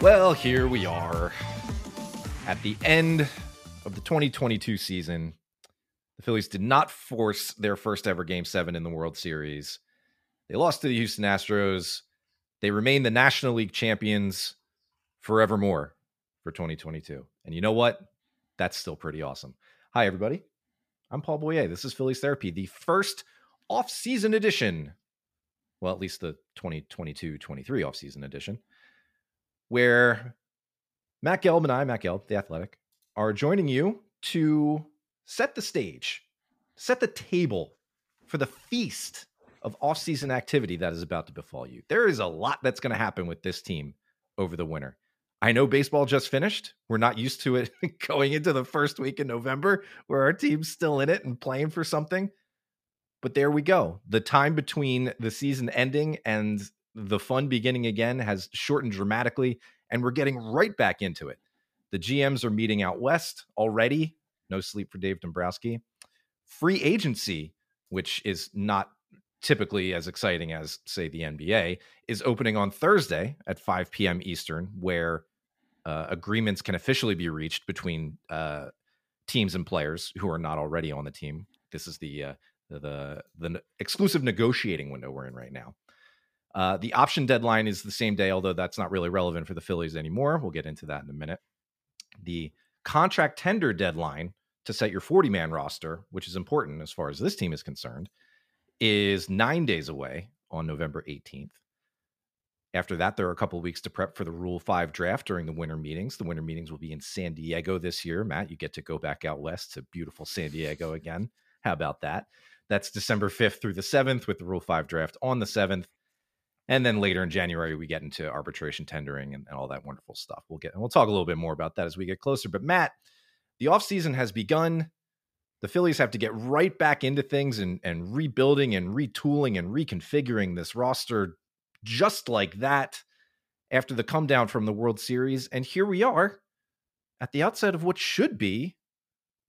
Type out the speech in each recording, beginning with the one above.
Well, here we are at the end of the 2022 season. The Phillies did not force their first ever game seven in the World Series. They lost to the Houston Astros. They remain the National League champions forevermore for 2022. And you know what? That's still pretty awesome. Hi, everybody. I'm Paul Boyer. This is Phillies Therapy, the first off-season edition. Well, at least the 2022-23 off-season edition where Matt Gelb and I, Matt Gelb, the athletic, are joining you to set the stage, set the table for the feast of off-season activity that is about to befall you. There is a lot that's going to happen with this team over the winter. I know baseball just finished. We're not used to it going into the first week in November where our team's still in it and playing for something. But there we go. The time between the season ending and the fun beginning again has shortened dramatically, and we're getting right back into it. The GMs are meeting out west already. No sleep for Dave Dombrowski. Free agency, which is not typically as exciting as, say, the NBA, is opening on Thursday at 5 p.m. Eastern, where uh, agreements can officially be reached between uh, teams and players who are not already on the team. This is the uh, the the exclusive negotiating window we're in right now. Uh, the option deadline is the same day, although that's not really relevant for the Phillies anymore. We'll get into that in a minute. The contract tender deadline to set your 40 man roster, which is important as far as this team is concerned, is nine days away on November 18th. After that, there are a couple weeks to prep for the Rule 5 draft during the winter meetings. The winter meetings will be in San Diego this year. Matt, you get to go back out west to beautiful San Diego again. How about that? That's December 5th through the 7th with the Rule 5 draft on the 7th. And then later in January, we get into arbitration tendering and, and all that wonderful stuff. We'll get and we'll talk a little bit more about that as we get closer. But Matt, the offseason has begun. The Phillies have to get right back into things and, and rebuilding and retooling and reconfiguring this roster just like that after the come down from the World Series. And here we are at the outset of what should be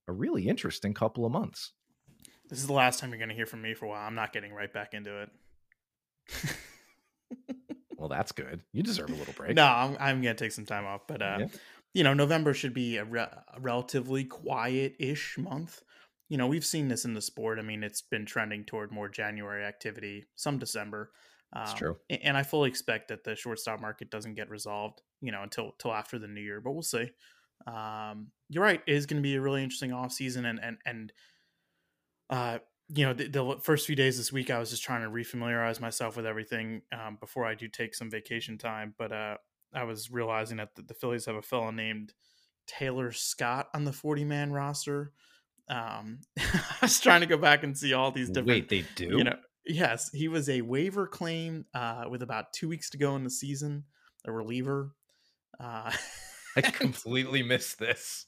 a really interesting couple of months. This is the last time you're going to hear from me for a while. I'm not getting right back into it. well, that's good. You deserve a little break. no, I'm, I'm going to take some time off, but uh, yeah. you know, November should be a, re- a relatively quiet-ish month. You know, we've seen this in the sport. I mean, it's been trending toward more January activity, some December. That's um, true. And I fully expect that the shortstop market doesn't get resolved, you know, until until after the new year. But we'll see. Um, you're right. It is going to be a really interesting off season, and and and uh, you know, the, the, first few days this week, I was just trying to refamiliarize myself with everything um, before I do take some vacation time. But uh, I was realizing that the, the, Phillies have a fellow named Taylor Scott on the 40 man roster. Um, I was trying to go back and see all these different. Wait, they do? You know, yes, he was a waiver claim uh, with about two weeks to go in the season, a reliever. Uh, I completely missed this.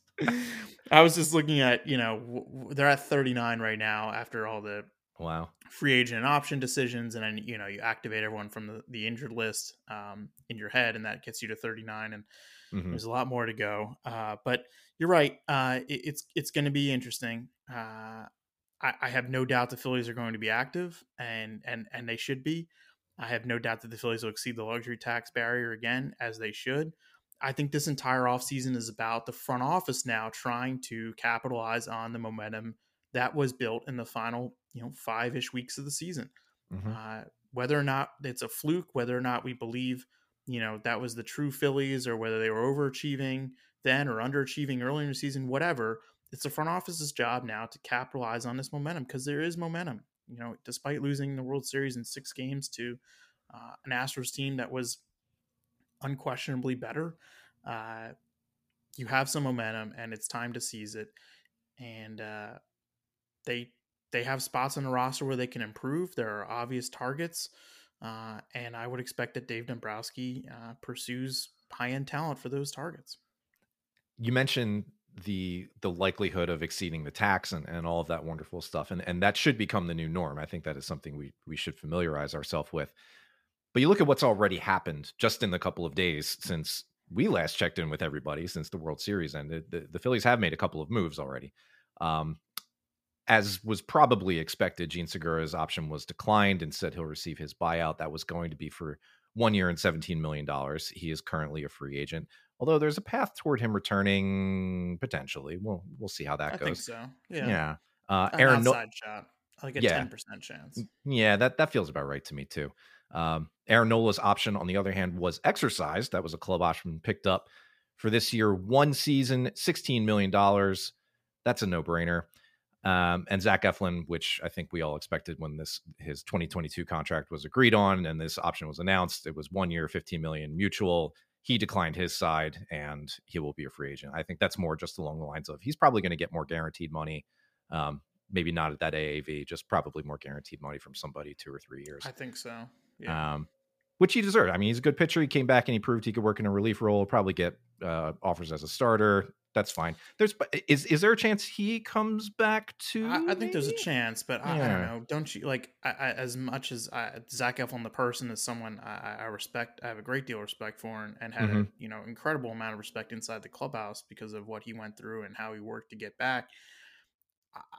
I was just looking at, you know, they're at 39 right now after all the wow free agent and option decisions, and then you know you activate everyone from the, the injured list um, in your head, and that gets you to 39, and mm-hmm. there's a lot more to go. Uh, but you're right, uh, it, it's it's going to be interesting. Uh, I, I have no doubt the Phillies are going to be active, and and and they should be. I have no doubt that the Phillies will exceed the luxury tax barrier again, as they should. I think this entire offseason is about the front office now trying to capitalize on the momentum that was built in the final, you know, five ish weeks of the season. Mm-hmm. Uh, whether or not it's a fluke, whether or not we believe, you know, that was the true Phillies or whether they were overachieving then or underachieving earlier in the season, whatever, it's the front office's job now to capitalize on this momentum because there is momentum. You know, despite losing the World Series in six games to uh, an Astros team that was unquestionably better. Uh, you have some momentum, and it's time to seize it. And uh, they they have spots on the roster where they can improve. There are obvious targets, uh, and I would expect that Dave Dombrowski uh, pursues high end talent for those targets. You mentioned the the likelihood of exceeding the tax and, and all of that wonderful stuff and and that should become the new norm i think that is something we we should familiarize ourselves with but you look at what's already happened just in the couple of days since we last checked in with everybody since the World Series ended, the, the Phillies have made a couple of moves already. Um, as was probably expected, Jean Segura's option was declined and said he'll receive his buyout. That was going to be for one year and $17 million. He is currently a free agent, although there's a path toward him returning potentially. We'll, we'll see how that goes. I goes. think so. Yeah. Yeah. Uh, An Aaron, no- outside shot. Like a Yeah. 10% chance. yeah, that, that feels about right to me too. Um, Aaron Nola's option, on the other hand, was exercised. That was a club option picked up for this year, one season, $16 million. That's a no brainer. Um, and Zach Eflin, which I think we all expected when this his 2022 contract was agreed on and this option was announced, it was one year, 15 million mutual. He declined his side and he will be a free agent. I think that's more just along the lines of he's probably going to get more guaranteed money. Um, maybe not at that AAV, just probably more guaranteed money from somebody two or three years I think so. Yeah. um, which he deserved. I mean, he's a good pitcher. He came back and he proved he could work in a relief role. Probably get uh, offers as a starter. That's fine. There's is is there a chance he comes back to? I, I think there's a chance, but I, I don't know. Don't you like I, I, as much as I, Zach Eflin, the person, is someone I, respect. I have a great deal of respect for, and, and had a Mhm. you know incredible amount of respect inside the clubhouse because of what he went through and how he worked to get back.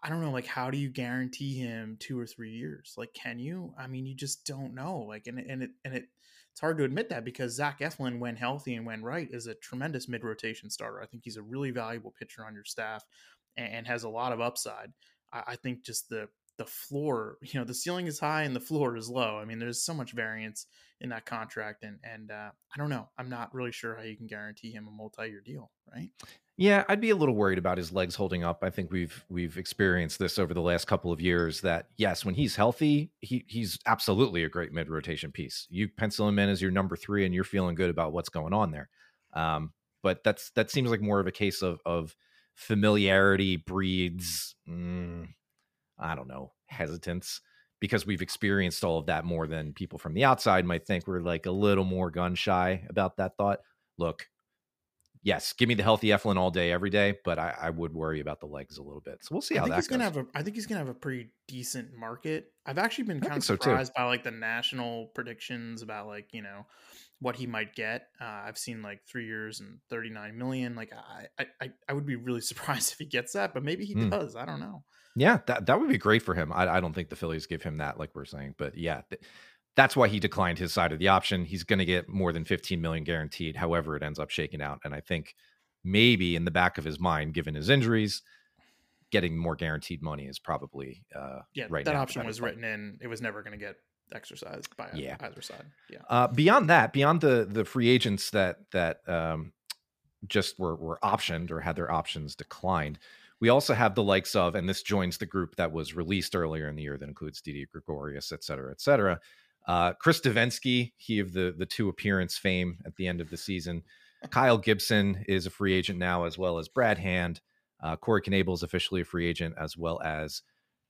I- don't know, like how do you guarantee him two or three years? Like, can you? I mean, you just don't know. Like, and it- and it and it it's hard to admit that because Zach Eflin, when healthy and when right, is a tremendous mid rotation starter. I think he's a really valuable pitcher on your staff and, has a lot of upside. I think just the the floor, you know, the ceiling is high and the floor is low. I mean, there's so much variance in that contract, and and uh, I don't know. I'm not really sure how you can guarantee him a multi year deal, right? Yeah, I'd be a little worried about his legs holding up. I think we've we've experienced this over the last couple of years. That yes, when he's healthy, he he's absolutely a great mid rotation piece. You pencil him in as your number three, and you're feeling good about what's going on there. Um, but that's that seems like more of a case of of familiarity breeds. mm, I don't know hesitance because we've experienced all of that more than people from the outside might think. We're like a little more gun shy about that thought. Look, yes, give me the healthy Eflin all day, every day, but I, I would worry about the legs a little bit. So we'll see I how think that he's goes. gonna have a. I think he's gonna have a pretty decent market. I've actually been I kind of think so, surprised by like the national predictions about like you know what he might get. Uh, I've seen like three years and thirty nine million. Like I, I, I- would be really surprised if he gets that, but maybe he Hmm. does. I don't know. Yeah, that that would be great for him. I, I don't think the Phillies give him that, like we're saying, but yeah, th- that's why he declined his side of the option. He's going to get more than 15 million guaranteed, however it ends up shaking out. And I think maybe in the back of his mind, given his injuries, getting more guaranteed money is probably uh, Yeah, right. that option was written in. It was never going to get exercised by Yeah. either side. Yeah. Uh, beyond that, beyond the the free agents that that um, just were were optioned or had their options declined, we also have the likes of, and this joins the group that was released earlier in the year that includes Didi Gregorius, et cetera, et cetera. Uh, Chris Devenski, he of the the two appearance fame at the end of the season. Kyle Gibson is a free agent now, as well as Brad Hand. Uh, Corey Knebel is officially a free agent, as well as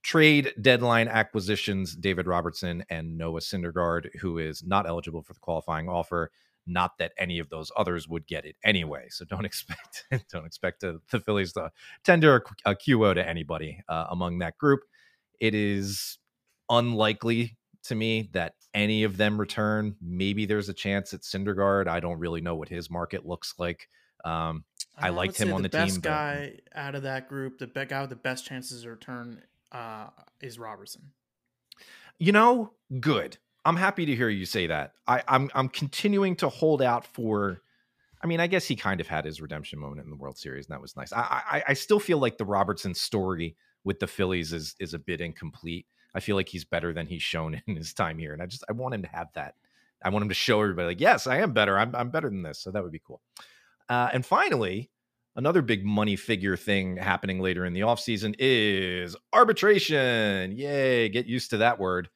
trade deadline acquisitions David Robertson and Noah Syndergaard, who is not eligible for the qualifying offer. Not that any of those others would get it anyway, so don't expect don't expect the, the Phillies to tender a, a QO to anybody uh, among that group. It is unlikely to me that any of them return. Maybe there's a chance at Syndergaard. I don't really know what his market looks like. Um, I Uh, liked him on the the best team, but- guy out of that group, the guy with the best chances of return, uh, is Robertson. You know, good. I'm happy to hear you say that. I, I'm I'm continuing to hold out for. I mean, I guess he kind of had his redemption moment in the World Series, and that was nice. I I, I still feel like the Robertson story with the Phillies is is a bit incomplete. I feel like he's better than he's shown in his time here, and I just I want him to have that. I want him to show everybody like, yes, I am better. I'm I'm better than this. So that would be cool. Uh, and finally, another big money figure thing happening later in the offseason is arbitration. Yay, get used to that word.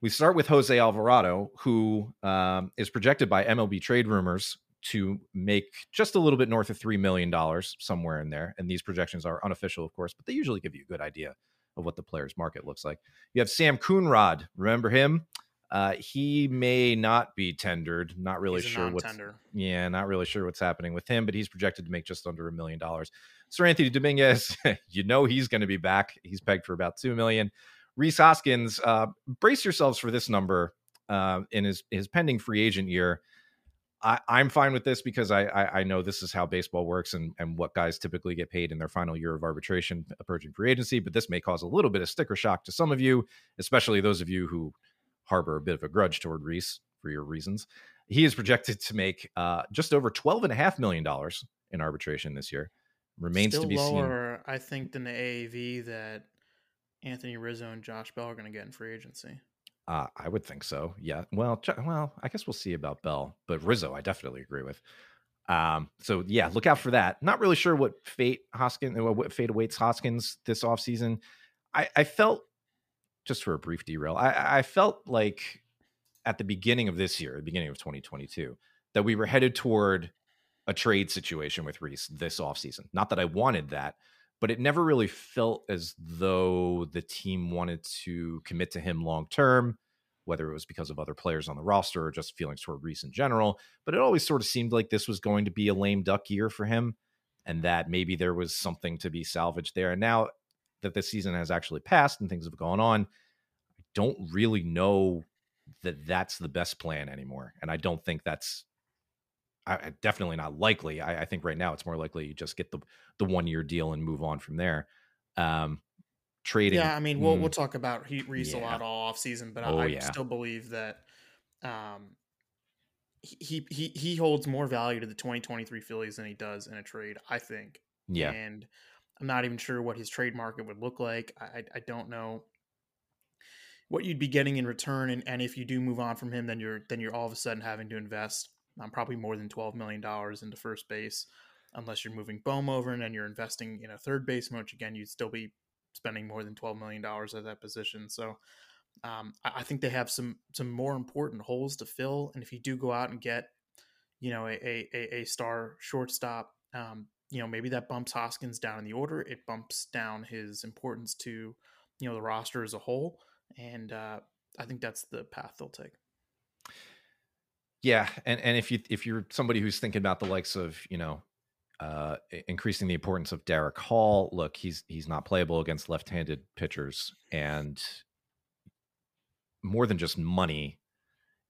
We start with Jose Alvarado, who um, is projected by MLB trade rumors to make just a little bit north of $3 million, somewhere in there. And these projections are unofficial, of course, but they usually give you a good idea of what the player's market looks like. You have Sam Coonrod. Remember him? Uh, he may not be tendered. Not really He's sure what's yeah, not really sure what's happening with him, but he's projected to make just under a million dollars. Seranthony Dominguez, you know he's going to be back. He's pegged for about two million. Rhys Hoskins, uh, brace yourselves for this number uh, in his his pending free agent year. I, am fine with this because I, I, I know this is how baseball works and and what guys typically get paid in their final year of arbitration approaching free agency. But this may cause a little bit of sticker shock to some of you, especially those of you who harbor a bit of a grudge toward Rhys for your reasons. He is projected to make uh, just over twelve and a half million dollars in arbitration this year. Remains Still to be lower, seen. I think, than the AAV that Anthony Rizzo and Josh Bell are going to get in free agency. Uh, I would think so. Yeah. Well, well, I guess we'll see about Bell, but Rizzo, I definitely agree with. Um, so yeah, look out for that. Not really sure what fate Hoskins, uh, what fate awaits Hoskins this offseason. I, I felt just for a brief derail, I, I felt like at the beginning of this year, the beginning of 2022, that we were headed toward a trade situation with Rhys this offseason. Not that I wanted that, but it never really felt as though the team wanted to commit to him long term, whether it was because of other players on the roster or just feelings toward Rhys in general. But it always sort of seemed like this was going to be a lame duck year for him and that maybe there was something to be salvaged there. And now that this season has actually passed and things have gone on, I don't really know that that's the best plan anymore. And I don't think that's I, definitely not likely. I, I, think right now it's more likely you just get the the one year deal and move on from there. Um, trading. Yeah, I mean, we'll mm, we'll talk about Heat Rhys yeah. a lot all off season, but oh, I, I yeah. still believe that um, he he he holds more value to the 2023 Phillies than he does in a trade. I think. Yeah, and I'm not even sure what his trade market would look like. I I don't know what you'd be getting in return, and, and if you do move on from him, then you're then you're all of a sudden having to invest um, probably more than $12 million into first base, unless you're moving Bohm over and then you're investing in a third baseman, which again, you'd still be spending more than $12 million at that position. So um, I, I, think they have some, some more important holes to fill. And if you do go out and get, you know, a, a, a star shortstop, um, you know, maybe that bumps Hoskins down in the order. It bumps down his importance to, you know, the roster as a whole. And uh, I think that's the path they'll take. Yeah, and and if you if you're somebody who's thinking about the likes of you know uh, increasing the importance of Darick Hall, look, he's he's not playable against left-handed pitchers, and more than just money.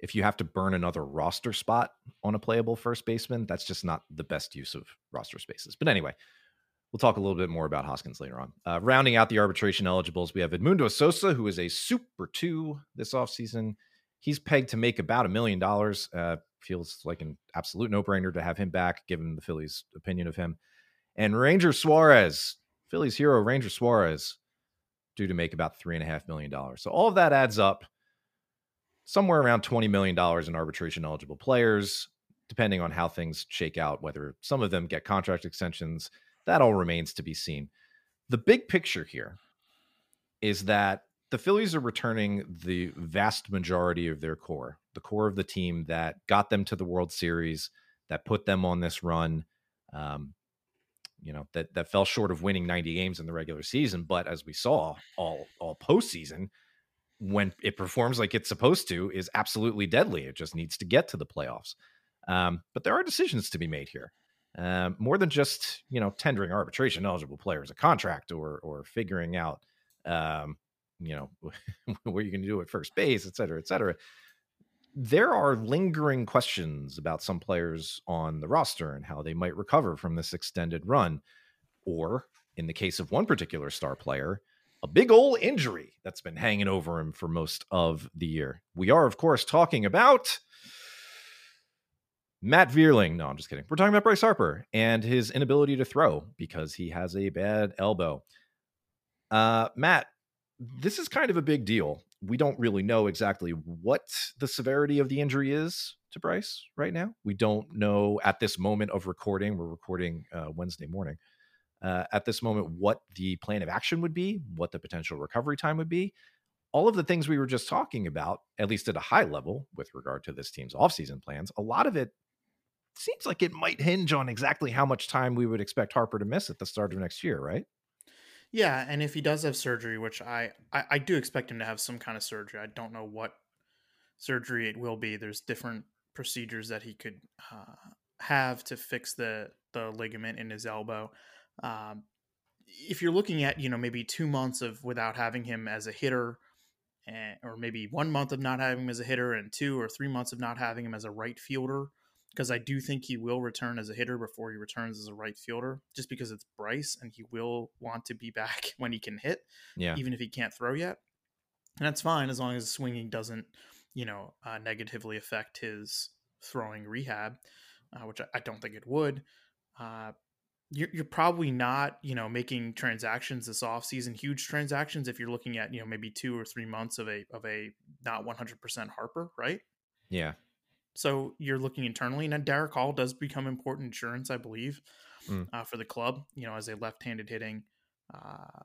If you have to burn another roster spot on a playable first baseman, that's just not the best use of roster spaces. But anyway, we'll talk a little bit more about Hoskins later on. Uh, rounding out the arbitration eligibles, we have Edmundo Sosa, who is a Super Two this offseason he's pegged to make about a million dollars. Uh, feels like an absolute no brainer to have him back, given the Phillies' opinion of him. And Ranger Suarez, Phillies hero Ranger Suarez, due to make about three and a half million dollars. So all of that adds up somewhere around $20 million in arbitration eligible players, depending on how things shake out, whether some of them get contract extensions. That all remains to be seen. The big picture here is that the Phillies are returning the vast majority of their core, the core of the team that got them to the World Series, that put them on this run. Um, you know that that fell short of winning 90 games in the regular season, but as we saw all all postseason, when it performs like it's supposed to, is absolutely deadly. It just needs to get to the playoffs. Um, but there are decisions to be made here. Uh, more than just you know tendering arbitration eligible players a contract or or figuring out um, you know, what you're you going to do at first base, et cetera, et cetera. There are lingering questions about some players on the roster and how they might recover from this extended run. Or, in the case of one particular star player, a big old injury that's been hanging over him for most of the year. We are, of course, talking about Matt Vierling. No, I'm just kidding. We're talking about Bryce Harper and his inability to throw because he has a bad elbow. Uh, Matt, this is kind of a big deal. We don't really know exactly what the severity of the injury is to Bryce right now. We don't know at this moment of recording. We're recording uh, Wednesday morning. Uh, at this moment, what the plan of action would be, what the potential recovery time would be. All of the things we were just talking about, at least at a high level with regard to this team's offseason plans, a lot of it seems like it might hinge on exactly how much time we would expect Harper to miss at the start of next year, right? Yeah, and if he does have surgery, which I, I, I do expect him to have some kind of surgery. I don't know what surgery it will be. There's different procedures that he could uh, have to fix the the ligament in his elbow. Um, if you're looking at you know maybe two months of without having him as a hitter, and, or maybe one month of not having him as a hitter, and two or three months of not having him as a right fielder, because I do think he will return as a hitter before he returns as a right fielder, just because it's Bryce and he will want to be back when he can hit, yeah. even if he can't throw yet. And that's fine as long as swinging doesn't, you know, uh, negatively affect his throwing rehab, uh, which I, I, don't think it would. Uh, you're, you're probably not, you know, making transactions this offseason, huge transactions, if you're looking at, you know, maybe two or three months of a of a not 100% Harper, right? Yeah. So you're looking internally, and then Darick Hall does become important insurance, I believe, mm. uh, for the club. You know, as a left-handed hitting, uh,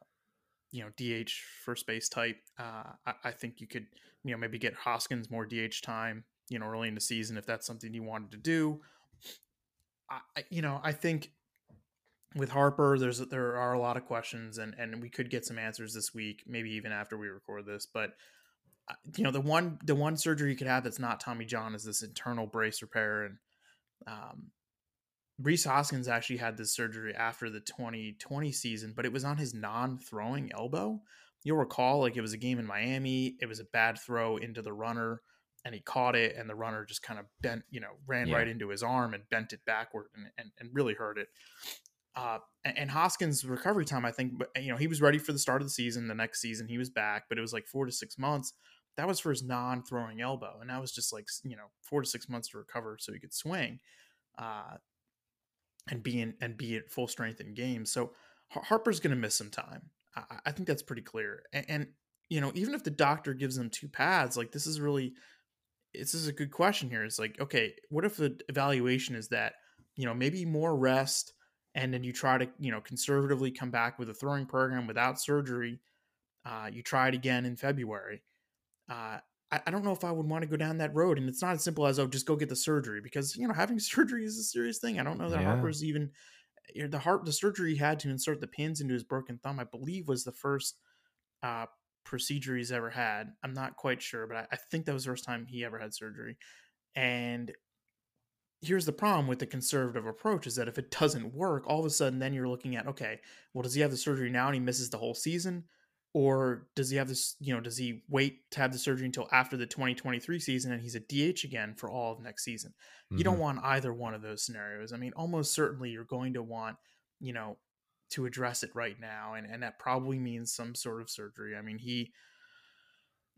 you know, DH first base type. Uh, I, I, think you could, you know, maybe get Hoskins more DH time. You know, early in the season if that's something you wanted to do. I, you know, I think with Harper, there's there are a lot of questions, and and we could get some answers this week, maybe even after we record this. But you know the one the one surgery you could have that's not Tommy John is this internal brace repair and um Rhys Hoskins actually had this surgery after the 2020 season, but it was on his non-throwing elbow. You'll recall like it was a game in Miami, it was a bad throw into the runner and he caught it and the runner just kind of bent, you know, ran yeah. right into his arm and bent it backward and, and, and really hurt it. Uh, and, Hoskins' recovery time, I think, you know, he was ready for the start of the season. The next season, he was back, but it was like four to six months that was for his non-throwing elbow, and that was just like you know four to six months to recover so he could swing, uh, and be in and be at full strength in games. So Harper's going to miss some time. I, I, think that's pretty clear. And, and you know, even if the doctor gives him two pads, like this is really, this is a good question here. It's like, okay, what if the evaluation is that you know maybe more rest, and then you try to you know conservatively come back with a throwing program without surgery. Uh, you try it again in February uh, I, I, don't know if I would want to go down that road. And it's not as simple as, oh, just go get the surgery because, you know, having surgery is a serious thing. I don't know that yeah. Harper's even the heart, the surgery he had to insert the pins into his broken thumb, I believe was the first uh, procedure he's ever had. I'm not quite sure, but I, I think that was the first time he ever had surgery. And here's the problem with the conservative approach is that if it doesn't work, all of a sudden then you're looking at, okay, well, does he have the surgery now and he misses the whole season? or does he have this you know does he wait to have the surgery until after the 2023 season and he's a DH again for all of next season mm-hmm. you don't mm-hmm. want either one of those scenarios i mean almost certainly you're going to want you know to address it right now and and that probably means some sort of surgery i mean he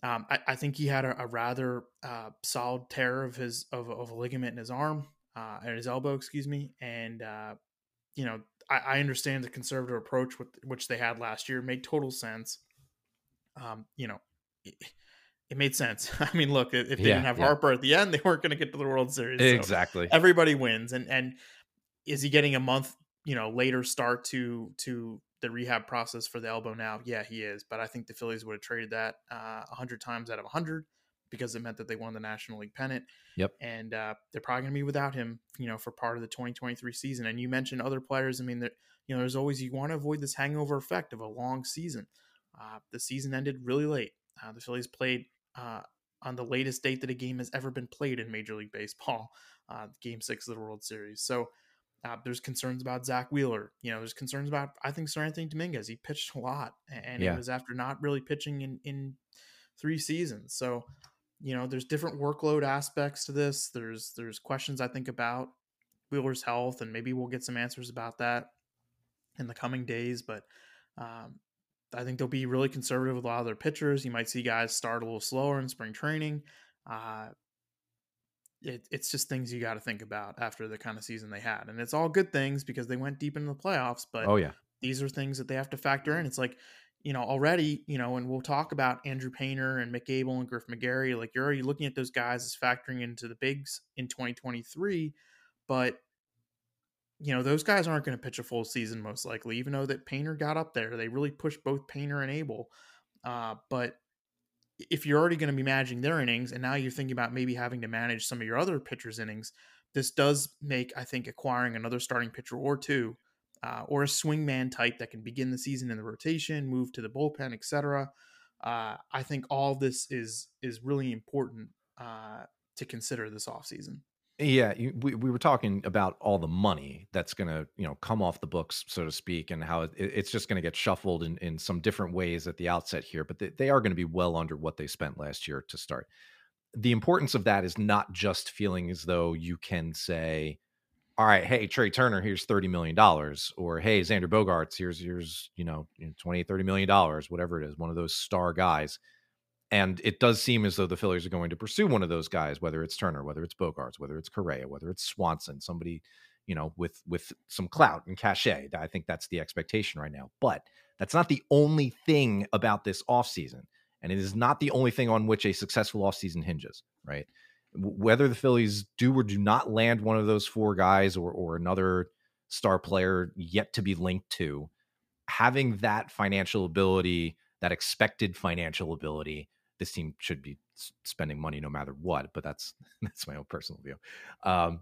um, I, I, think he had a, a rather uh, solid tear of his of, of, a ligament in his arm uh, at his elbow, excuse me, and uh, you know I, I, understand the conservative approach with which they had last year made total sense um, you know, it, it, made sense. I mean, look, if they yeah, didn't have yeah. Harper at the end, they weren't going to get to the World Series. Exactly. So everybody wins, and and is he getting a month, you know, later start to to the rehab process for the elbow now? Yeah, he is. But I think the Phillies would have traded that uh, a uh, hundred times out of a hundred because it meant that they won the National League pennant. Yep. And uh, they're probably going to be without him, you know, for part of the 2023 season. And you mentioned other players. I mean, you know, there's always you want to avoid this hangover effect of a long season. Uh, the season ended really late. Uh, the Phillies played uh, on the latest date that a game has ever been played in Major League Baseball, uh, Game Six of the World Series. So uh, there's concerns about Zack Wheeler. You know, there's concerns about I think Seranthony Dominguez. He pitched a lot, and yeah. it was after not really pitching in in three seasons. So you know, there's different workload aspects to this. There's there's questions I think about Wheeler's health, and maybe we'll get some answers about that in the coming days. But um, I think they'll be really conservative with a lot of their pitchers. You might see guys start a little slower in spring training. Uh, it, it's just things you got to think about after the kind of season they had, and it's all good things because they went deep into the playoffs. But oh yeah, these are things that they have to factor in. It's like you know already you know, and we'll talk about Andrew Painter and Mick Abel and Griff McGarry. Like you're already looking at those guys as factoring into the bigs in 2023, but you know, those guys aren't going to pitch a full season most likely, even though that Painter got up there. They really pushed both Painter and Abel. Uh, but if you're already going to be managing their innings and now you're thinking about maybe having to manage some of your other pitchers' innings, this does make, I think, acquiring another starting pitcher or two uh, or a swingman type that can begin the season in the rotation, move to the bullpen, etc. Uh, I think all this is is really important uh, to consider this offseason. Yeah, we, we were talking about all the money that's going to you know come off the books, so to speak, and how it, it's just going to get shuffled in, in some different ways at the outset here. But they, they are going to be well under what they spent last year to start. the importance of that is not just feeling as though you can say, all right, hey, Trea Turner, here's $30 million. Or hey, Xander Bogaerts, here's, here's, you know, 20, $30 million, whatever it is, one of those star guys. And it does seem as though the Phillies are going to pursue one of those guys, whether it's Turner, whether it's Bogaerts, whether it's Correa, whether it's Swanson, somebody, you know, with with some clout and cachet. I think that's the expectation right now. But that's not the only thing about this offseason. And it is not the only thing on which a successful offseason hinges, right? Whether the Phillies do or do not land one of those four guys or or another star player yet to be linked to, having that financial ability, that expected financial ability this team should be spending money no matter what, but that's that's my own personal view. Um,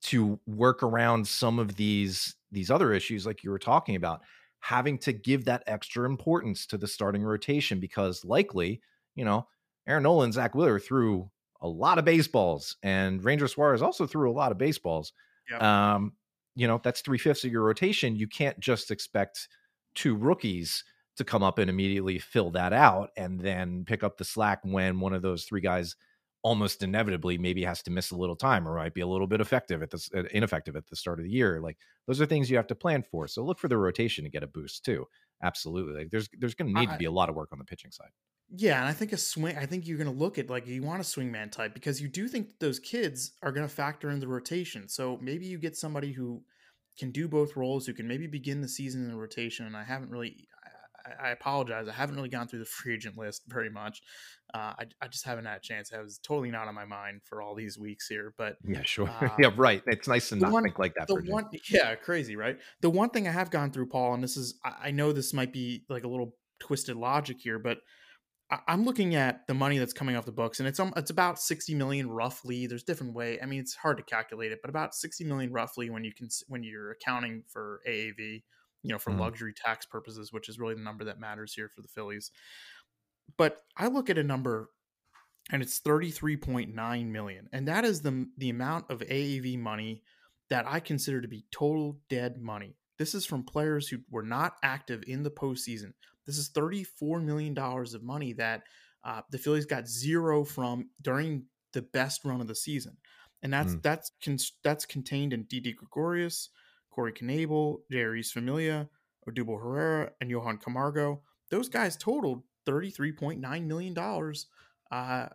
to work around some of these these other issues, like you were talking about, having to give that extra importance to the starting rotation because likely, you know, Aaron Nola, Zack Wheeler threw a lot of baseballs, and Ranger Suarez also threw a lot of baseballs. Yep. Um, you know, that's three fifths of your rotation. You can't just expect two rookies to come up and immediately fill that out and then pick up the slack when one of those three guys almost inevitably maybe has to miss a little time or might be a little bit effective at this uh, ineffective at the start of the year like those are things you have to plan for. So look for the rotation to get a boost too. Absolutely like there's there's going to need I, to be a lot of work on the pitching side. Yeah and i think a swing i think you're going to look at like you want a swingman type because you do think those kids are going to factor in the rotation. So maybe you get somebody who can do both roles who can maybe begin the season in the rotation and i haven't really I, apologize. I haven't really gone through the free agent list very much. Uh, I, I just haven't had a chance. I was totally not on my mind for all these weeks here. But yeah, sure. Uh, yeah, right. It's nice to not one, think like that. The one, yeah, crazy, right? The one thing I have gone through, Paul, and this is, I know this might be like a little twisted logic here, but I'm looking at the money that's coming off the books, and it's um, it's about 60 million roughly. There's different way. I mean, it's hard to calculate it, but about 60 million roughly when you can when you're accounting for AAV you know, for mm-hmm. luxury tax purposes, which is really the number that matters here for the Phillies. But I look at a number and it's 33.9 million. And that is the the amount of AAV money that I consider to be total dead money. This is from players who were not active in the postseason. This is $34 million of money that uh, the Phillies got zero from during the best run of the season. And that's mm. that's con- that's contained in Didi Gregorius, Corey Knebel, Jeurys Familia, Odubel Herrera, and Johan Camargo. Those guys totaled $33.9 million uh,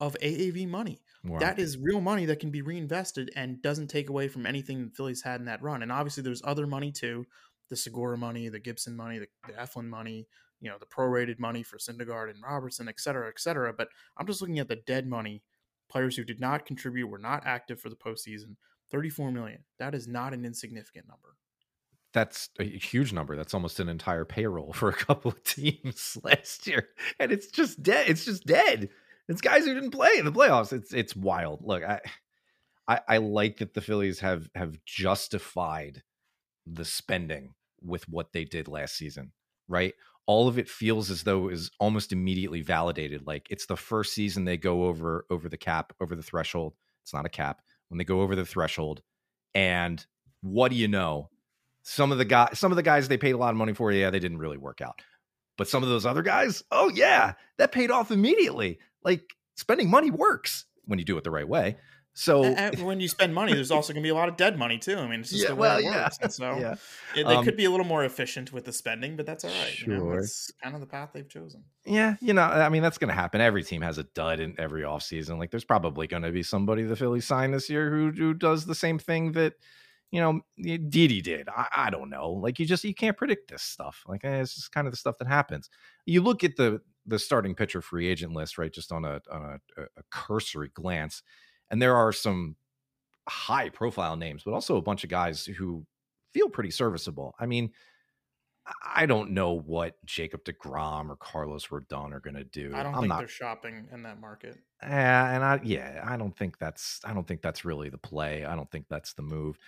of AAV money. Wow. That is real money that can be reinvested and doesn't take away from anything the Phillies had in that run. And obviously, there's other money too the Segura money, the Gibson money, the, the Eflin money, you know, the prorated money for Syndergaard and Robertson, et cetera, et cetera. But I'm just looking at the dead money, players who did not contribute, were not active for the postseason. 34 million. That is not an insignificant number. That's a huge number. That's almost an entire payroll for a couple of teams last year. And it's just dead. It's just dead. It's guys who didn't play in the playoffs. It's it's wild. Look, I I, I like that the Phillies have have justified the spending with what they did last season, right? All of it feels as though it was almost immediately validated. Like it's the first season they go over over the cap, over the threshold. It's not a cap when they go over the threshold. And what do you know? Some of the guys, some of the guys they paid a lot of money for, yeah, they didn't really work out. But some of those other guys, oh yeah, that paid off immediately. Like spending money works when you do it the right way. So and when you spend money, there's also going to be a lot of dead money too. I mean, it's just yeah, the way well, it works. Yeah. And so yeah. it, they um, could be a little more efficient with the spending, but that's all right. Sure. You know, it's kind of the path they've chosen. Yeah, you know, I mean, that's going to happen. Every team has a dud in every offseason. Like, there's probably going to be somebody the Phillies sign this year who who does the same thing that you know Didi did. I, I don't know. Like, you just you can't predict this stuff. Like, eh, it's just kind of the stuff that happens. You look at the the starting pitcher free agent list, right? Just on a on a, a cursory glance, and there are some high profile names, but also a bunch of guys who feel pretty serviceable. I mean, I don't know what Jacob DeGrom or Carlos Rodon are going to do. I don't I'm think not, they're shopping in that market. Yeah, and I yeah, I don't think that's I don't think that's really the play. I don't think that's the move.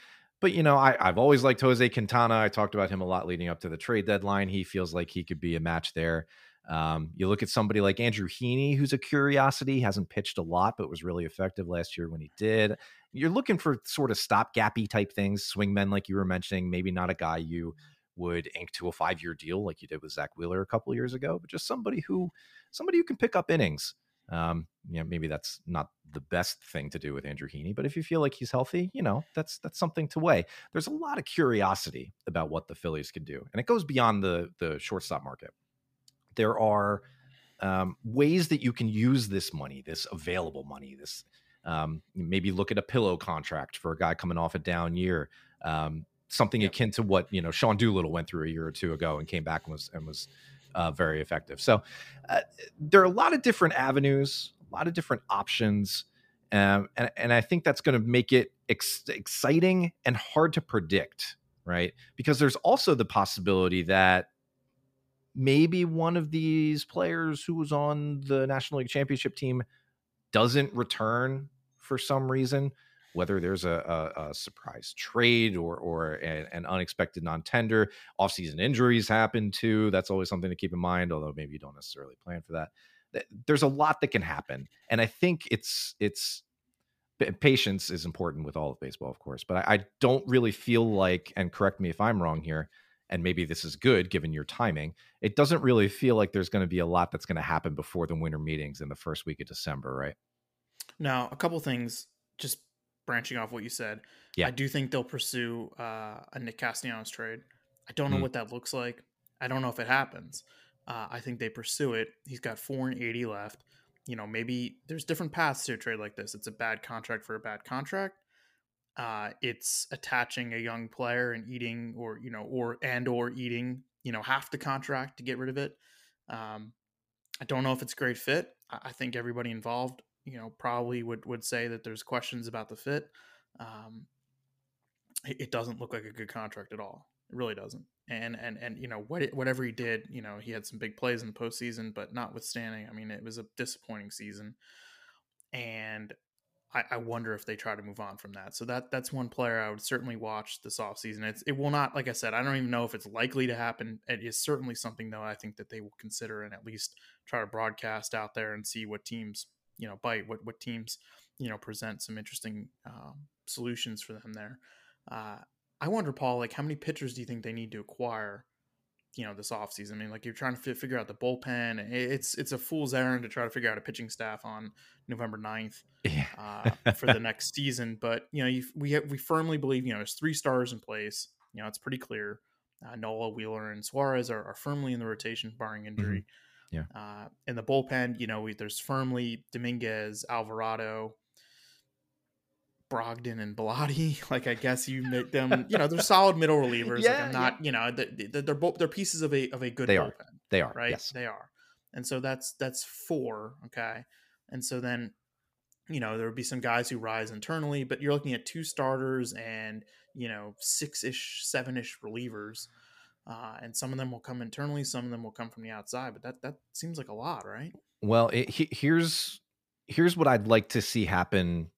But you know, I, I've always liked Jose Quintana. I talked about him a lot leading up to the trade deadline. He feels like he could be a match there. Um, you look at somebody like Andrew Heaney, who's a curiosity, hasn't pitched a lot, but was really effective last year when he did. You're looking for sort of stopgappy type things, swingmen, like you were mentioning, maybe not a guy you would ink to a five year deal like you did with Zack Wheeler a couple years ago, but just somebody who somebody who can pick up innings. Um, you know, maybe that's not the best thing to do with Andrew Heaney, but if you feel like he's healthy, you know, that's that's something to weigh. There's a lot of curiosity about what the Phillies could do, and it goes beyond the the shortstop market. There are um, ways that you can use this money, this available money, this um, maybe look at a pillow contract for a guy coming off a down year. Um, something yeah. akin to what you know Sean Doolittle went through a year or two ago and came back and was and was uh, very effective. So uh, there are a lot of different avenues, a lot of different options, um, and and I think that's going to make it ex- exciting and hard to predict, right? Because there's also the possibility that maybe one of these players who was on the National League Championship team doesn't return for some reason whether there's a, a, a surprise trade or or an, an unexpected non-tender. Offseason injuries happen too. That's always something to keep in mind, although maybe you don't necessarily plan for that. There's a lot that can happen, and I think it's it's patience is important with all of baseball, of course. But I, I don't really feel like, and correct me if I'm wrong here, and maybe this is good given your timing. It doesn't really feel like there's going to be a lot that's going to happen before the winter meetings in the first week of December, right? Now, a couple things just branching off what you said, yeah. I do think they'll pursue uh, a Nick Castellanos trade. I don't know mm. what that looks like. I don't know if it happens. Uh, I think they pursue it. He's got four and eighty left. You know, maybe there's different paths to a trade like this. It's a bad contract for a bad contract. Uh, it's attaching a young player and eating, or you know, or and or eating, you know, half the contract to get rid of it. Um, I don't know if it's a great fit. I think everybody involved you know probably would would say that there's questions about the fit. Um, it, it doesn't look like a good contract at all. It really doesn't. And and and you know what it, whatever he did, you know he had some big plays in the postseason, but notwithstanding, I mean it was a disappointing season. And I, I, wonder if they try to move on from that. So that that's one player I would certainly watch this offseason. It's it will not, like I said, I don't even know if it's likely to happen. It is certainly something though I think that they will consider and at least try to broadcast out there and see what teams you know bite what what teams you know present some interesting um, solutions for them there. Uh, I wonder, Paul, like how many pitchers do you think they need to acquire? You know, this offseason. I mean, like you're trying to f- figure out the bullpen. It's it's a fool's errand to try to figure out a pitching staff on November 9th yeah. uh, for the next season. But you know, you, we have, we firmly believe you know there's three stars in place. You know, it's pretty clear. Uh, Nola, Wheeler, and Suarez are, are firmly in the rotation, barring injury. Mm-hmm. Yeah. Uh, in the bullpen, you know, we, there's firmly Dominguez, Alvarado, Brogdon, and Bellatti. Like I guess you make them, you know, they're solid middle relievers. yeah, like I'm not, yeah. you know, they're, they're both they're pieces of a of a good they bullpen. Are. They are right. Yes. They are, and so that's that's four. Okay, and so then you know there would be some guys who rise internally, but you're looking at two starters and you know six ish, seven ish relievers. Uh, and some of them will come internally, some of them will come from the outside. But that that seems like a lot, right? Well, it, he, here's here's what I'd like to see happen,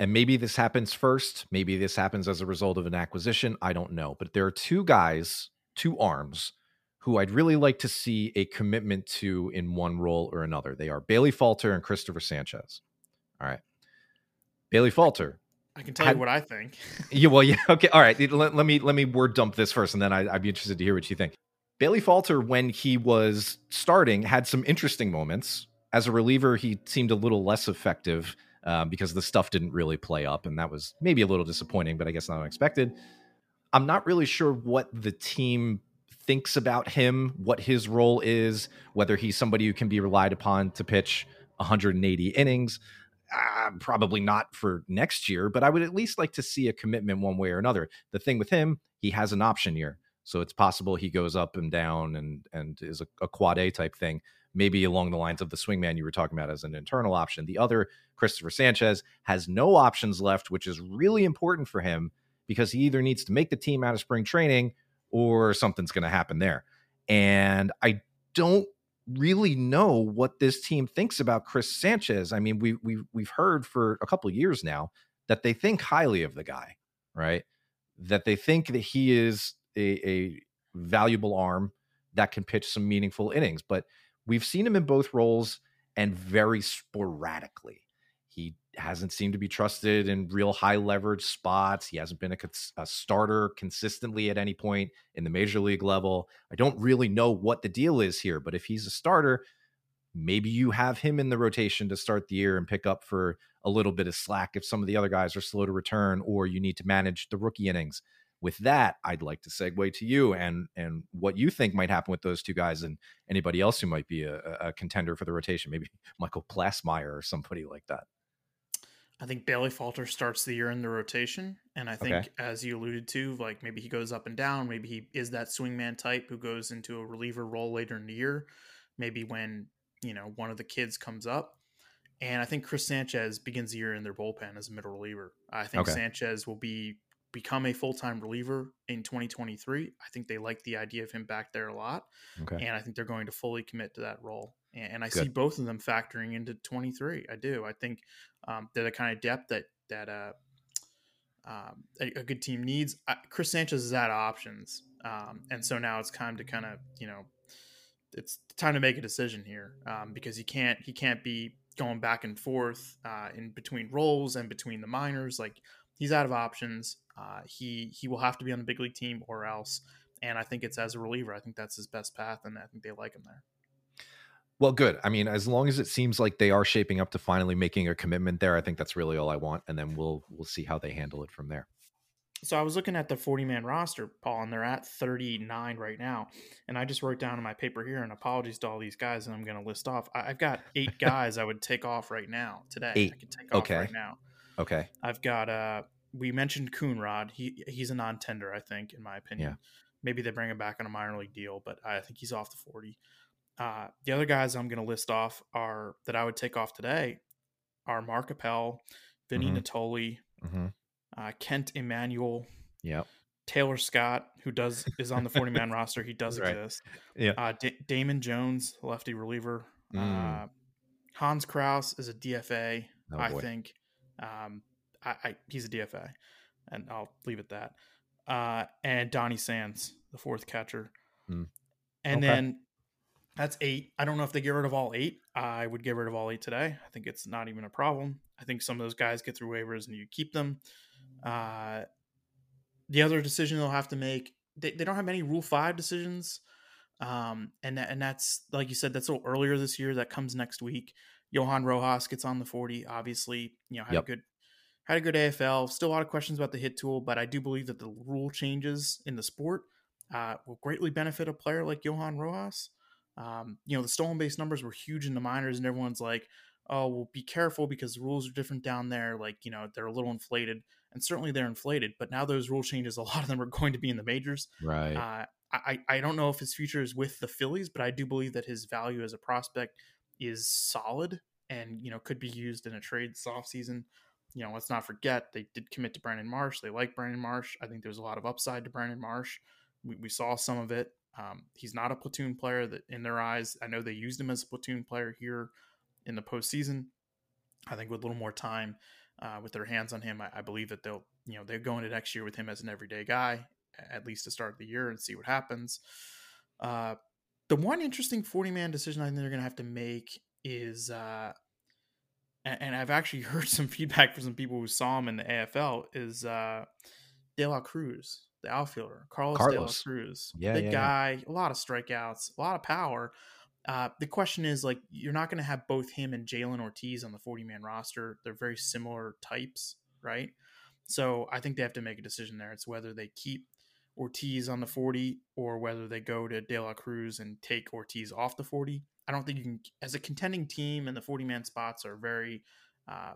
and maybe this happens first. Maybe this happens as a result of an acquisition. I don't know, but there are two guys, two arms, who I'd really like to see a commitment to in one role or another. They are Bailey Falter and Christopher Sanchez. All right, Bailey Falter I can tell Had, you what I think. yeah, well, yeah, okay, all right. Let, let, me let me word dump this first, and then I, I'd be interested to hear what you think. Bailey Falter, when he was starting, had some interesting moments. As a reliever, he seemed a little less effective um, because the stuff didn't really play up, and that was maybe a little disappointing, but I guess not unexpected. I'm not really sure what the team thinks about him, what his role is, whether he's somebody who can be relied upon to pitch 180 innings uh, probably not for next year, but I would at least like to see a commitment one way or another. The thing with him, he has an option year. So it's possible he goes up and down and and is a, a quad A type thing, maybe along the lines of the swingman you were talking about as an internal option. The other, Christopher Sanchez, has no options left, which is really important for him because he either needs to make the team out of spring training or something's going to happen there. And I don't really know what this team thinks about Chris Sanchez. I mean, we we we've heard for a couple years now that they think highly of the guy, right? That they think that he is a, a valuable arm that can pitch some meaningful innings, but we've seen him in both roles and very sporadically. He hasn't seemed to be trusted in real high leverage spots. He hasn't been a, a, starter consistently at any point in the major league level. I don't really know what the deal is here, but if he's a starter, maybe you have him in the rotation to start the year and pick up for a little bit of slack if some of the other guys are slow to return or you need to manage the rookie innings. With that, I'd like to segue to you and and what you think might happen with those two guys and anybody else who might be a, a contender for the rotation, maybe Michael Plassmeyer or somebody like that. I think Bailey Falter starts the year in the rotation, and I think, okay. as you alluded to, like maybe he goes up and down. Maybe he is that swingman type who goes into a reliever role later in the year. Maybe when you know one of the kids comes up, and I think Chris Sanchez begins the year in their bullpen as a middle reliever. I think okay. Sanchez will be become a full time reliever in 2023. I think they like the idea of him back there a lot, okay. and I think they're going to fully commit to that role and I Good. see both of them factoring into 23. I do. I think um, they're the kind of depth that that uh, um, a, a, good team needs. I, Chris Sanchez is out of options, um, and so now it's time to kind of you know it's time to make a decision here um, because he can't he can't be going back and forth uh, in between roles and between the minors. Like he's out of options. Uh, he he will have to be on the big league team or else. And I think it's as a reliever. I think that's his best path, and I think they like him there. Well, good. I mean, as long as it seems like they are shaping up to finally making a commitment there, I think that's really all I want, and then we'll we'll see how they handle it from there. So I was looking at the 40 man roster, Paul, and they're at 39 right now. And I just wrote down in my paper here, and apologies to all these guys that I'm going to list off. I, have got eight guys I would take off right now today. Eight. I can take okay. off right now. Okay. I've got uh we mentioned Coonrod. He he's a non-tender, I think, in my opinion. Yeah. Maybe they bring him back on a minor league deal, but I think he's off the 40. Uh, the other guys I'm going to list off are that I would take off today are Mark Appel, Vinny mm-hmm. Nittoli, mm-hmm. uh, Kent Emanuel, yep. Taylor Scott, who does is on the 40 man roster. He does right. exist. Yeah. Uh, D- Damon Jones, lefty reliever. Mm. Uh, Hans Crouse is a DFA. Oh, I boy. think. Um, I, I, he's a DFA, and I'll leave it that. Uh, and Donny Sands, the fourth catcher. Mm. And okay. then that's eight. I don't know if they get rid of all eight. I would get rid of all eight today. I think it's not even a problem. I think some of those guys get through waivers and you keep them. Uh, the other decision they'll have to make, they, they don't have any Rule Five decisions, um, and that, and that's like you said, that's a little earlier this year. That comes next week. Johan Rojas gets on the forty. Obviously, you know had yep. a good had a good AFL. Still a lot of questions about the hit tool, but I do believe that the rule changes in the sport uh, will greatly benefit a player like Johan Rojas. Um, you know, the stolen base numbers were huge in the minors, and everyone's like, oh, well, be careful because the rules are different down there. Like, you know, they're a little inflated, and certainly they're inflated. But now those rule changes, a lot of them are going to be in the majors. Right. Uh, I, I don't know if his future is with the Phillies, but I do believe that his value as a prospect is solid and, you know, could be used in a trade this offseason. You know, let's not forget they did commit to Brandon Marsh. They like Brandon Marsh. I think there's a lot of upside to Brandon Marsh. We, we saw some of it um, he's not a platoon player that in their eyes. I know they used him as a platoon player here in the postseason. I think with a little more time uh, with their hands on him, I, I, believe that they'll you know they're going into next year with him as an everyday guy at least to start the year and see what happens. Uh, the one interesting 40 man decision I think they're going to have to make is, uh, and, and, I've actually heard some feedback from some people who saw him in the AFL, is uh, De La Cruz the outfielder, Carlos, Carlos. De La Cruz. Yeah, big yeah, guy, yeah. a lot of strikeouts, a lot of power. Uh, the question is like you're not going to have both him and Jhailyn Ortiz on the 40 man roster. They're very similar types, right? So I think they have to make a decision there. It's whether they keep Ortiz on the 40 or whether they go to De La Cruz and take Ortiz off the 40. I don't think you can, as a contending team, and the 40 man spots are very uh,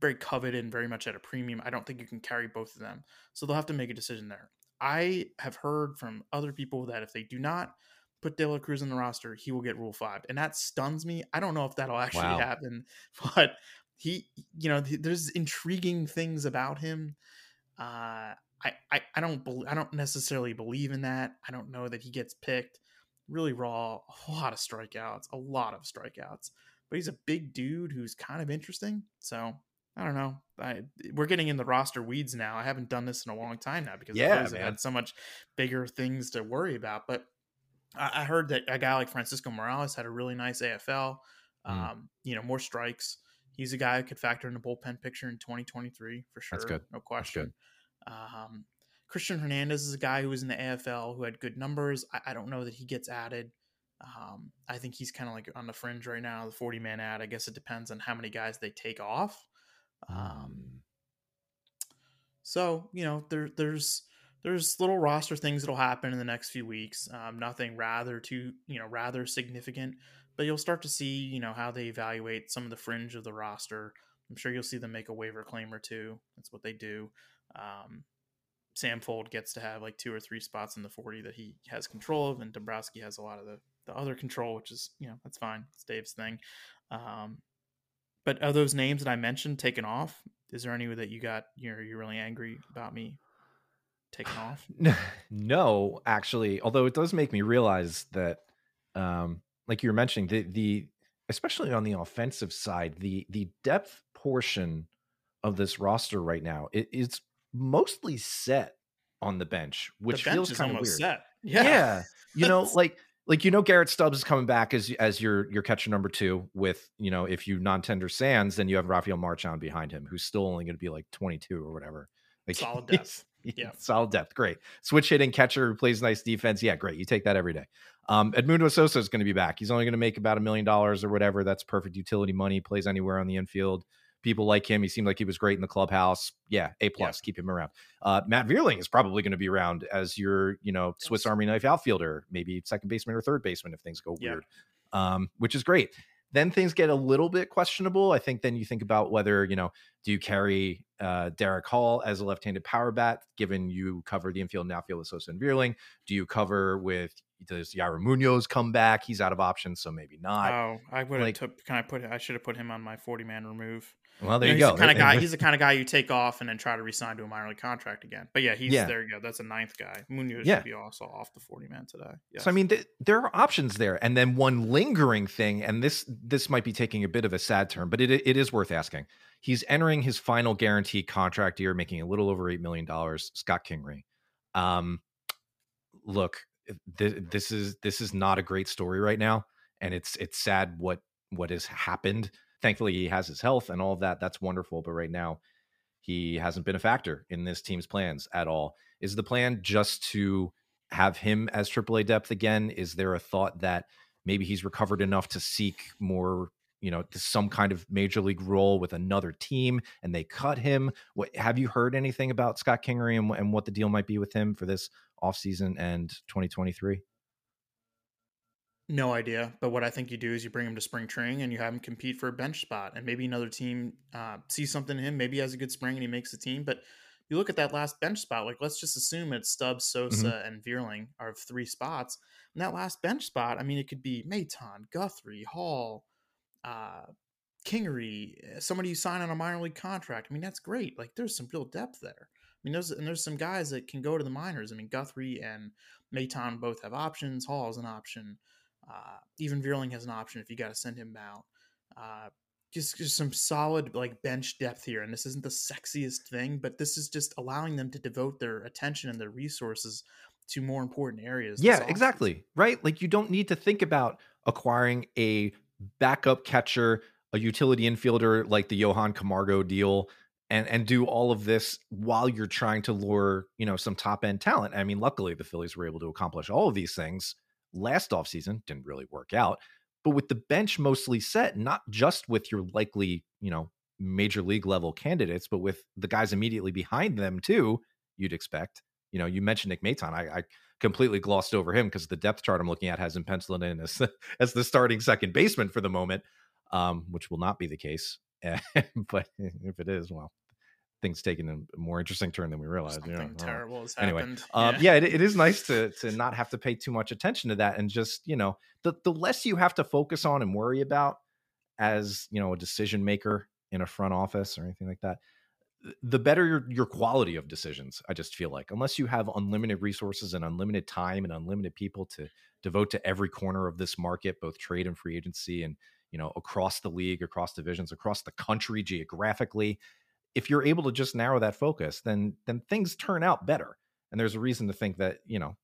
very coveted and very much at a premium. I don't think you can carry both of them. So they'll have to make a decision there. I have heard from other people that if they do not put De La Cruz in the roster, he will get Rule 5. And that stuns me. I don't know if that'll actually wow. happen, but he, you know, there's intriguing things about him. Uh, I, I, I don't be, I don't necessarily believe in that. I don't know that he gets picked. Really raw, a lot of strikeouts, a lot of strikeouts. But he's a big dude who's kind of interesting. So I don't know. I, we're getting in the roster weeds now. I haven't done this in a long time now because yeah, I've had so much bigger things to worry about. But I, I, heard that a guy like Francisco Morales had a really nice AFL. Mm. Um, you know, more strikes. He's a guy who could factor in the bullpen picture in 2023 for sure. That's good. No question. Um, Christian Hernandez is a guy who was in the AFL who had good numbers. I, I don't know that he gets added Um, I think he's kind of like on the fringe right now, the 40 man ad. I guess it depends on how many guys they take off. Um, so you know, there there's there's little roster things that'll happen in the next few weeks. Um, nothing rather too you know rather significant, but you'll start to see you know how they evaluate some of the fringe of the roster. I'm sure you'll see them make a waiver claim or two. That's what they do. Um, Sam Fuld gets to have like two or three spots in the 40 that he has control of, and Dombrowski has a lot of the, the other control, which is, you know, that's fine. It's Dave's thing. Um, but are those names that I mentioned taken off? Is there any that you got, you're, you're really angry about me taking off? No, actually, although it does make me realize that, um, like you were mentioning, the, the, especially on the offensive side, the, the depth portion of this roster right now, it, it's mostly set on the bench, which the bench feels kind of weird. Set. Yeah. yeah. You know, like like you know Garrett Stubbs is coming back as as your your catcher number two with, you know, if you non-tender Sands, then you have Rafael Marchán behind him, who's still only going to be like 22 or whatever. Like solid depth. Yeah. Solid depth. Great. Switch hitting catcher who plays nice defense. Yeah, great. You take that every day. Um, Edmundo Sosa is going to be back. He's only going to make about a million dollars or whatever. That's perfect utility money. Plays anywhere on the infield people like him. He seemed like he was great in the clubhouse. Yeah, A plus. Yeah. Keep him around. Uh, Matt Vierling is probably going to be around as your, you know, Swiss Army knife outfielder, maybe second baseman or third baseman if things go yeah. weird, um, which is great. Then things get a little bit questionable. I think then you think about whether, you know, do you carry uh, Darick Hall as a left handed power bat, given you cover the infield and outfield with Sosa and Vierling? Do you cover with does Yairo Munoz come back? He's out of options, so maybe not. Oh, I would have like, took. Can I put? I should have put him on my forty man remove. Well, there you, know, you go. The kind of guy. He's the kind of guy you take off and then try to resign to a minor league contract again. But yeah, he's yeah. there. You go. That's a ninth guy. Munoz yeah. should be also off the forty man today. Yes. So I mean, th- there are options there, and then one lingering thing, and this this might be taking a bit of a sad turn, but it it is worth asking. He's entering his final guaranteed contract year, making a little over eight million dollars. Scott Kingery. Um, look, th- this is this is not a great story right now, and it's it's sad what what has happened thankfully he has his health and all of that. That's wonderful. But right now, he hasn't been a factor in this team's plans at all. Is the plan just to have him as AAA depth again? Is there a thought that maybe he's recovered enough to seek more, you know, some kind of major league role with another team and they cut him? What have you heard anything about Scott Kingery and, and what the deal might be with him for this offseason and 2023? No idea. But what I think you do is you bring him to spring training and you have him compete for a bench spot. And maybe another team uh, sees something in him. Maybe he has a good spring and he makes the team. But you look at that last bench spot, like let's just assume it's Stubbs, Sosa, mm-hmm. and Vierling are three spots. And that last bench spot, I mean, it could be Maton, Guthrie, Hall, uh, Kingery, eh, somebody you sign on a minor league contract. I mean, that's great. Like there's some real depth there. I mean, there's and there's some guys that can go to the minors. I mean, Guthrie and Maton both have options. Hall is an option. Uh, even Vierling has an option if you got to send him out. Uh, just, just some solid like bench depth here, and this isn't the sexiest thing, but this is just allowing them to devote their attention and their resources to more important areas. Yeah, exactly. Right. Like you don't need to think about acquiring a backup catcher, a utility infielder like the Johan Camargo deal, and and do all of this while you're trying to lure you know some top end talent. I mean, luckily the Phillies were able to accomplish all of these things last offseason didn't really work out but with the bench mostly set not just with your likely you know major league level candidates but with the guys immediately behind them too you'd expect you know you mentioned nick maton i, I completely glossed over him because the depth chart i'm looking at has him penciled in as, as the starting second baseman for the moment um, which will not be the case but if it is well things taking a more interesting turn than we realized. Something you know? terrible has anyway, happened. Um, yeah, it, it is nice to to not have to pay too much attention to that, and just you know, the the less you have to focus on and worry about as you know a decision maker in a front office or anything like that, the better your your quality of decisions. I just feel like unless you have unlimited resources and unlimited time and unlimited people to devote to every corner of this market, both trade and free agency, and you know across the league, across divisions, across the country geographically if you're able to just narrow that focus, then then things turn out better. And there's a reason to think that, you know,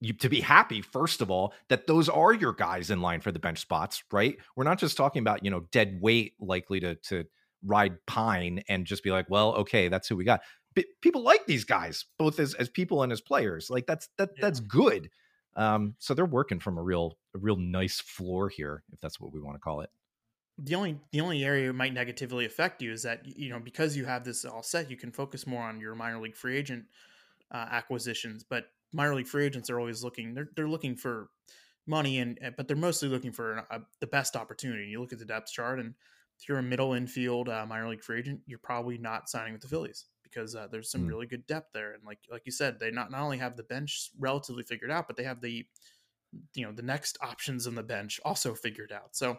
you to be happy first of all that those are your guys in line for the bench spots, right? We're not just talking about, you know, dead weight likely to to ride pine and just be like, well, okay, that's who we got. But people like these guys both as as people and as players. Like that's that yeah. that's good. Um, so they're working from a real, a real nice floor here, if that's what we want to call it. The only the only area it might negatively affect you is that you know because you have this all set, you can focus more on your minor league free agent uh, acquisitions. But minor league free agents are always looking; they're they're looking for money, and but they're mostly looking for a, the best opportunity. You look at the depth chart, and if you're a middle infield uh, minor league free agent, you're probably not signing with the Phillies because uh, there's some mm. really good depth there. And like like you said, they not not only have the bench relatively figured out, but they have the you know the next options on the bench also figured out. So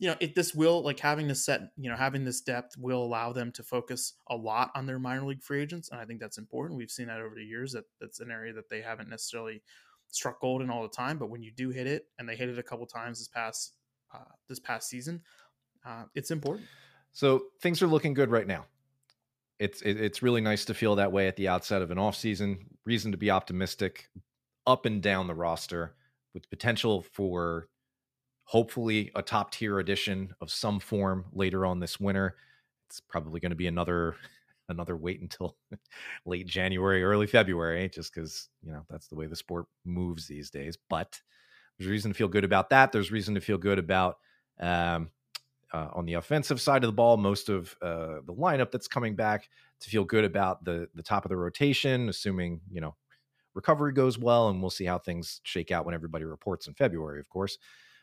you know if this will like having this set you know having this depth will allow them to focus a lot on their minor league free agents and i think that's important. We've seen that over the years that that's an area that they haven't necessarily struck gold in all the time but when you do hit it and they hit it a couple times this past uh, this past season uh, it's important. So things are looking good right now. It's it, it's really nice to feel that way at the outset of an off season. Reason to be optimistic up and down the roster with potential for hopefully a top tier addition of some form later on this winter. It's probably going to be another another wait until late January, early February, just because you know that's the way the sport moves these days. But there's reason to feel good about that. There's reason to feel good about um, uh, on the offensive side of the ball, most of uh, the lineup that's coming back to feel good about the the top of the rotation, assuming you know recovery goes well, and we'll see how things shake out when everybody reports in February, of course.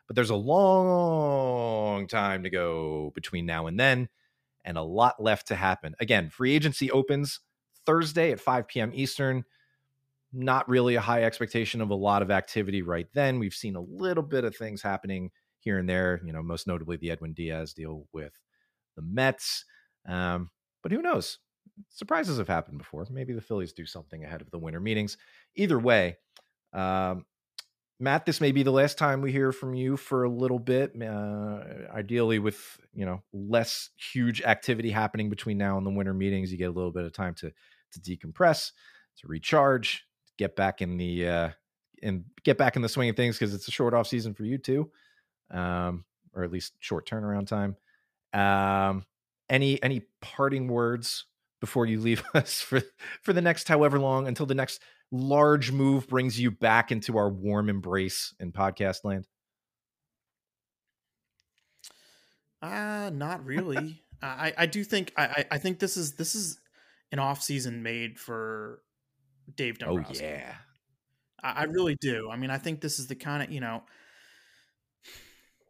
But there's a long time to go between now and then, and a lot left to happen. Again, free agency opens Thursday at 5 p.m. Eastern. Not really a high expectation of a lot of activity right then. We've seen a little bit of things happening here and there, you know, most notably the Edwin Diaz deal with the Mets. Um, but who knows? Surprises have happened before. Maybe the Phillies do something ahead of the winter meetings. Either way, um, Matt, this may be the last time we hear from you for a little bit. Uh, ideally, with you know less huge activity happening between now and the winter meetings, you get a little bit of time to to decompress, to recharge, get back in the uh, and get back in the swing of things because it's a short off season for you too um, or at least short turnaround time. Um, any any parting words before you leave us for for the next however long until the next large move brings you back into our warm embrace in podcast land? Uh not really. I I do think I I think this is this is an off season made for Dave oh, Dombrowski. Oh yeah. I, I really do. I mean, I think this is the kind of you know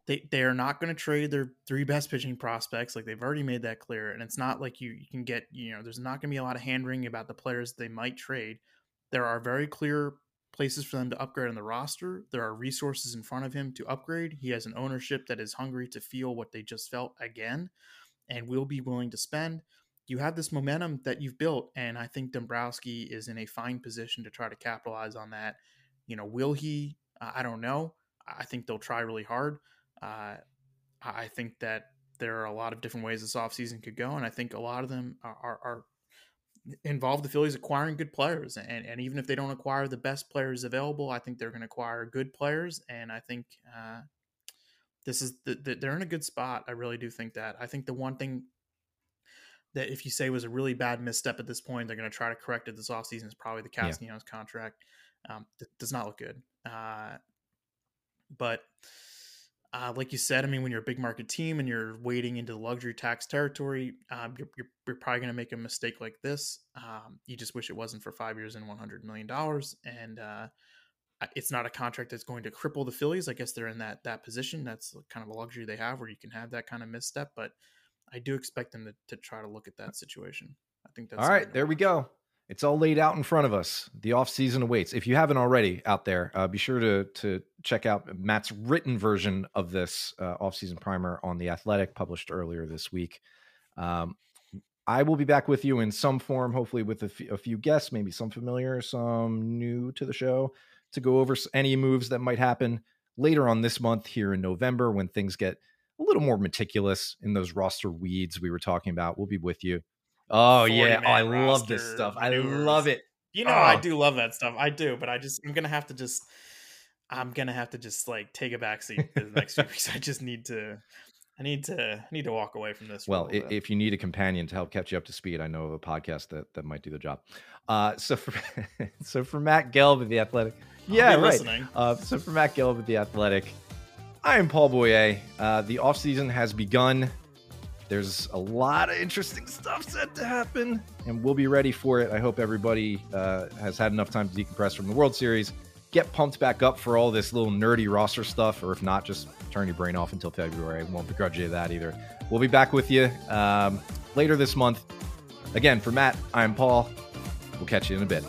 they they are not going to trade their three best pitching prospects. Like they've already made that clear, and it's not like you you can get you know there's not going to be a lot of hand wringing about the players they might trade. There are very clear places for them to upgrade on the roster. There are resources in front of him to upgrade. He has an ownership that is hungry to feel what they just felt again, and will be willing to spend. You have this momentum that you've built, and I think Dombrowski is in a fine position to try to capitalize on that. You know, will he? I don't know. I think they'll try really hard. Uh, I think that there are a lot of different ways this offseason could go, and I think a lot of them are, are, are involve the Phillies acquiring good players. And, and even if they don't acquire the best players available, I think they're going to acquire good players. And I think uh, this is the, the, they're in a good spot. I really do think that. I think the one thing that if you say was a really bad misstep at this point, they're going to try to correct it this offseason is probably the Castellanos yeah. contract. Um, does not look good. Uh, but uh, like you said, I mean, when you're a big market team and you're wading into the luxury tax territory, um, you're, you're, you're, probably going to make a mistake like this. Um, you just wish it wasn't for five years and $100 million. And uh, it's not a contract that's going to cripple the Phillies. I guess they're in that that position. That's kind of a luxury they have where you can have that kind of misstep. But I do expect them to, to try to look at that situation. I think that's all right. There we go. It's all laid out in front of us. The off season awaits. If you haven't already out there, uh, be sure to to check out Matt's written version of this uh, off season primer on the Athletic, published earlier this week. Um, I will be back with you in some form, hopefully with a, f- a few guests, maybe some familiar, some new to the show, to go over any moves that might happen later on this month here in November when things get a little more meticulous in those roster weeds we were talking about. We'll be with you Oh yeah, oh, I love this stuff. I love it. You know, oh. I do love that stuff. I do, but I just I'm gonna have to just I'm gonna have to just like take a backseat for the next few weeks. I just need to I need to I need to walk away from this. Well, if you need a companion to help catch you up to speed, I know of a podcast that that might do the job. Uh, so for so for Matt Gelb of the Athletic, yeah, right. Uh, so for Matt Gelb at The Athletic, I am Paul Boye. Uh, the offseason has begun. There's a lot of interesting stuff set to happen, and we'll be ready for it. I hope everybody uh, has had enough time to decompress from the World Series, get pumped back up for all this little nerdy roster stuff, or if not, just turn your brain off until February. I won't begrudge you that either. We'll be back with you um, later this month. Again, for Matt, I'm Paul. We'll catch you in a bit.